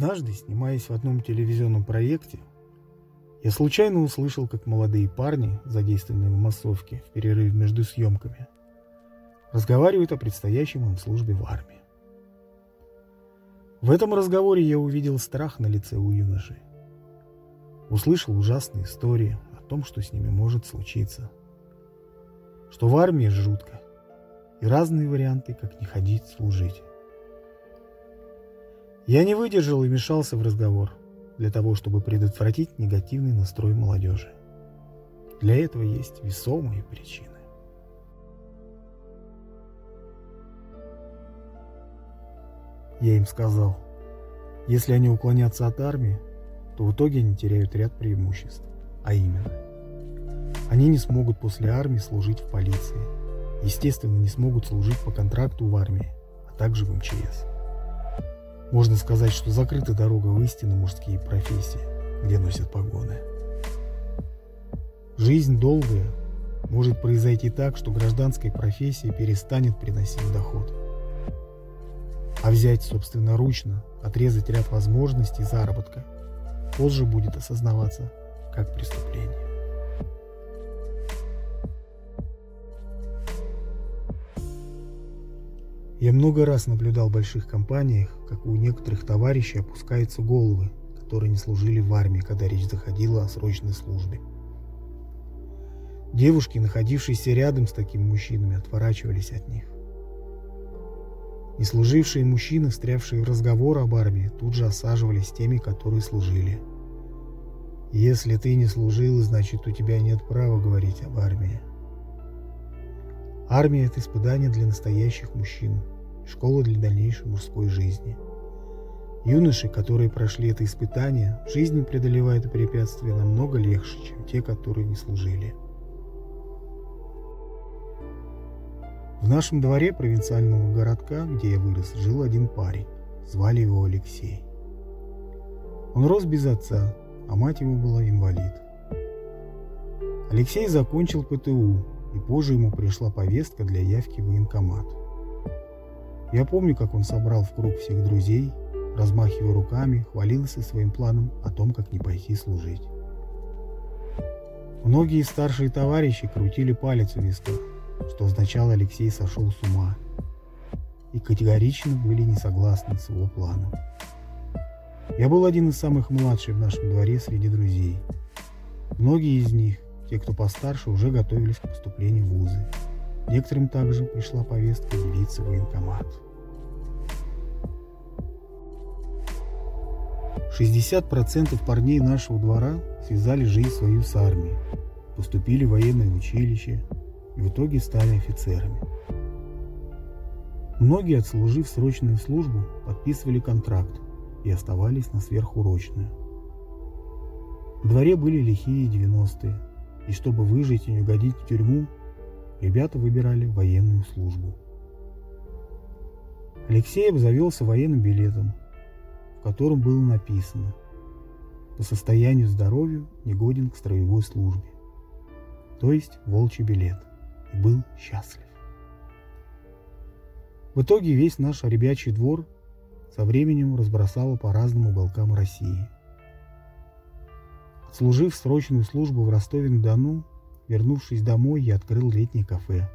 Однажды, снимаясь в одном телевизионном проекте, я случайно услышал, как молодые парни, задействованные в массовке в перерыве между съемками, разговаривают о предстоящем им службе в армии. В этом разговоре я увидел страх на лице у юноши. Услышал ужасные истории о том, что с ними может случиться. Что в армии жутко. И разные варианты, как не ходить служить. Я не выдержал и мешался в разговор для того, чтобы предотвратить негативный настрой молодежи. Для этого есть весомые причины. Я им сказал, если они уклонятся от армии, то в итоге они теряют ряд преимуществ. А именно, они не смогут после армии служить в полиции, естественно, не смогут служить по контракту в армии, а также в МЧС. Можно сказать, что закрыта дорога в истинно мужские профессии, где носят погоны. Жизнь долгая, может произойти так, что гражданская профессия перестанет приносить доход. А взять собственноручно, отрезать ряд возможностей заработка, позже будет осознаваться как преступление. Я много раз наблюдал в больших компаниях, как у некоторых товарищей опускаются головы, которые не служили в армии, когда речь заходила о срочной службе. Девушки, находившиеся рядом с такими мужчинами, отворачивались от них. Не служившие мужчины, встрявшие в разговор об армии, тут же осаживались теми, которые служили. Если ты не служил, значит у тебя нет права говорить об армии. Армия – это испытание для настоящих мужчин, школа для дальнейшей мужской жизни. Юноши, которые прошли это испытание, в жизни преодолевают препятствия намного легче, чем те, которые не служили. В нашем дворе провинциального городка, где я вырос, жил один парень. Звали его Алексей. Он рос без отца, а мать его была инвалид. Алексей закончил ПТУ, и позже ему пришла повестка для явки в военкомат. Я помню, как он собрал в круг всех друзей, размахивая руками, хвалился своим планом о том, как не пойти служить. Многие старшие товарищи крутили палец у виска, что означало Алексей сошел с ума, и категорично были не согласны с его планом. Я был один из самых младших в нашем дворе среди друзей. Многие из них те, кто постарше, уже готовились к поступлению в вузы. Некоторым также пришла повестка явиться в военкомат. 60% парней нашего двора связали жизнь свою с армией, поступили в военное училище и в итоге стали офицерами. Многие, отслужив срочную службу, подписывали контракт и оставались на сверхурочную. В дворе были лихие 90-е, и чтобы выжить и не угодить в тюрьму, ребята выбирали военную службу. Алексей обзавелся военным билетом, в котором было написано «По состоянию здоровья негоден к строевой службе», то есть волчий билет, и был счастлив. В итоге весь наш ребячий двор со временем разбросало по разным уголкам России – Служив срочную службу в Ростове-на-Дону, вернувшись домой, я открыл летнее кафе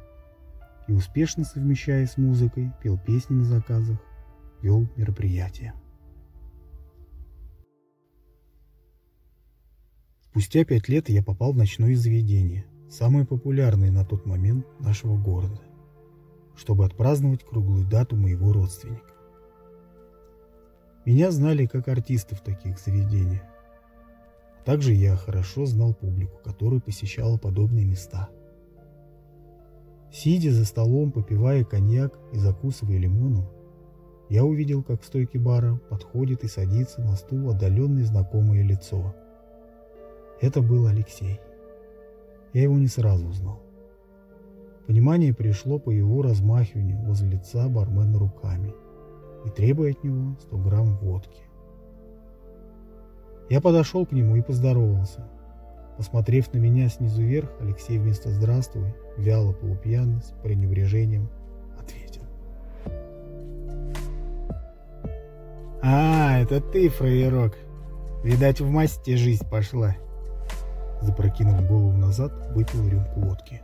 и, успешно совмещая с музыкой, пел песни на заказах, вел мероприятия. Спустя пять лет я попал в ночное заведение, самое популярное на тот момент нашего города, чтобы отпраздновать круглую дату моего родственника. Меня знали как артиста в таких заведениях, также я хорошо знал публику, которая посещала подобные места. Сидя за столом, попивая коньяк и закусывая лимоном, я увидел, как в стойке бара подходит и садится на стул отдаленное знакомое лицо. Это был Алексей. Я его не сразу узнал. Понимание пришло по его размахиванию возле лица бармена руками и требуя от него 100 грамм водки. Я подошел к нему и поздоровался. Посмотрев на меня снизу вверх, Алексей вместо «здравствуй» вяло полупьяно с пренебрежением ответил. «А, это ты, фраерок. Видать, в масти жизнь пошла. Запрокинув голову назад, выпил рюмку водки.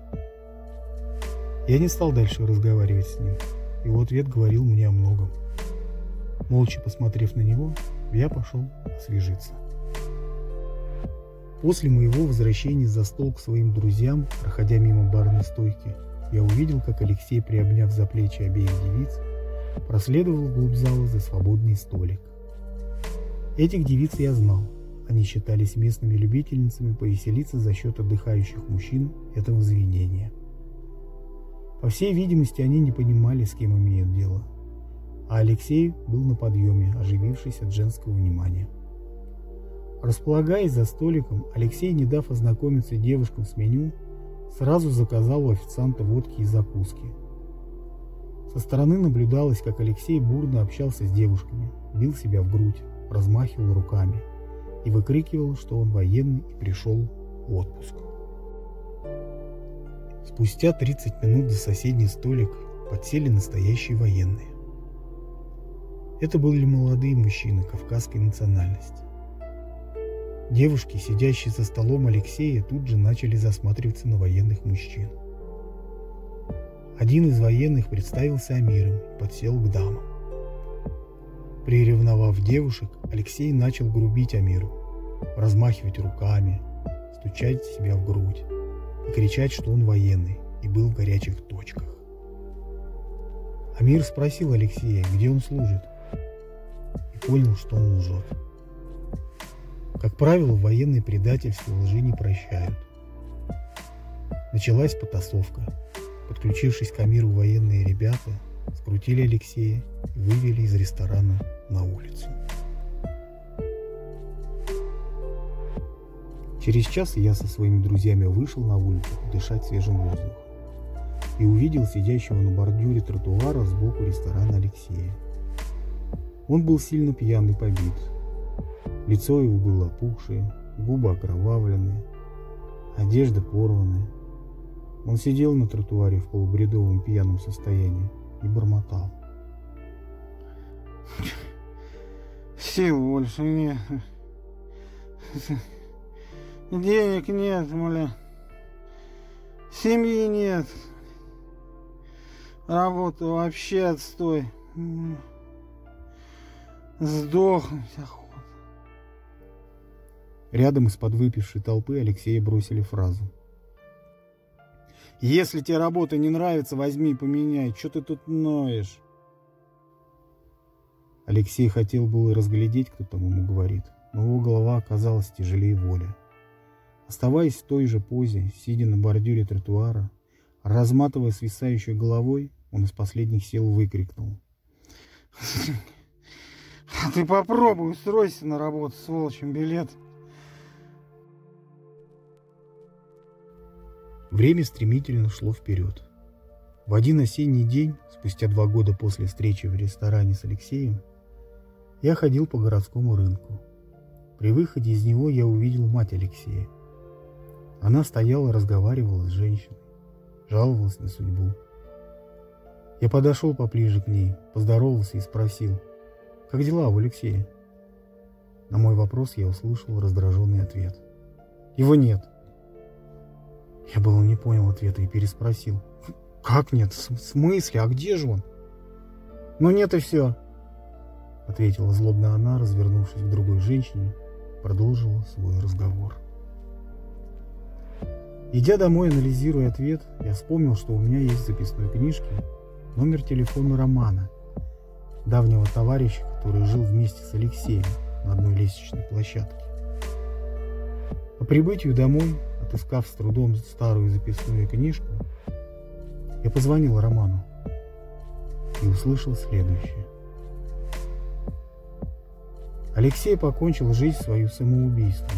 Я не стал дальше разговаривать с ним. Его ответ говорил мне о многом. Молча посмотрев на него, я пошел освежиться. После моего возвращения за стол к своим друзьям, проходя мимо барной стойки, я увидел, как Алексей, приобняв за плечи обеих девиц, проследовал вглубь зала за свободный столик. Этих девиц я знал. Они считались местными любительницами повеселиться за счет отдыхающих мужчин этого заведения. По всей видимости, они не понимали, с кем имеют дело. А Алексей был на подъеме, оживившись от женского внимания. Располагаясь за столиком, Алексей, не дав ознакомиться девушкам с меню, сразу заказал у официанта водки и закуски. Со стороны наблюдалось, как Алексей бурно общался с девушками, бил себя в грудь, размахивал руками и выкрикивал, что он военный и пришел в отпуск. Спустя 30 минут за соседний столик подсели настоящие военные. Это были молодые мужчины кавказской национальности. Девушки, сидящие за столом Алексея, тут же начали засматриваться на военных мужчин. Один из военных представился Амиром и подсел к дамам. Приревновав девушек, Алексей начал грубить Амиру, размахивать руками, стучать себя в грудь и кричать, что он военный и был в горячих точках. Амир спросил Алексея, где он служит, и понял, что он лжет. Как правило, военные предательство лжи не прощают. Началась потасовка. Подключившись к Амиру военные ребята скрутили Алексея и вывели из ресторана на улицу. Через час я со своими друзьями вышел на улицу дышать свежим воздухом и увидел сидящего на бордюре тротуара сбоку ресторана Алексея. Он был сильно пьяный побит. Лицо его было опухшее, губы окровавленные, одежда порванная. Он сидел на тротуаре в полубредовом пьяном состоянии и бормотал. Сил больше нет. Денег нет, моля. Семьи нет. Работа вообще отстой. Сдохнуть охота. Рядом из подвыпившей толпы Алексея бросили фразу. Если тебе работа не нравится, возьми и поменяй. Что ты тут ноешь? Алексей хотел было разглядеть, кто там ему говорит, но его голова оказалась тяжелее воли. Оставаясь в той же позе, сидя на бордюре тротуара, разматывая свисающей головой, он из последних сил выкрикнул. А ты попробуй, устройся на работу, сволочем билет. Время стремительно шло вперед. В один осенний день, спустя два года после встречи в ресторане с Алексеем, я ходил по городскому рынку. При выходе из него я увидел мать Алексея. Она стояла и разговаривала с женщиной, жаловалась на судьбу. Я подошел поближе к ней, поздоровался и спросил, как дела у Алексея? На мой вопрос я услышал раздраженный ответ. Его нет. Я было не понял ответа и переспросил. Как нет? В смысле? А где же он? Ну нет и все ответила злобно она, развернувшись к другой женщине, продолжила свой разговор. Идя домой, анализируя ответ, я вспомнил, что у меня есть в записной книжке номер телефона Романа, давнего товарища, который жил вместе с Алексеем на одной лестничной площадке. По прибытию домой, отыскав с трудом старую записную книжку, я позвонил Роману и услышал следующее. Алексей покончил жизнь свою самоубийством.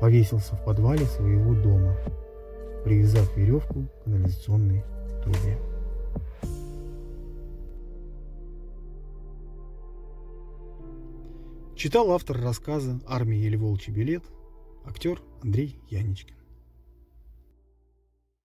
Повесился в подвале своего дома, привязав веревку к канализационной трубе. Читал автор рассказа «Армия или волчий билет» актер Андрей Яничкин.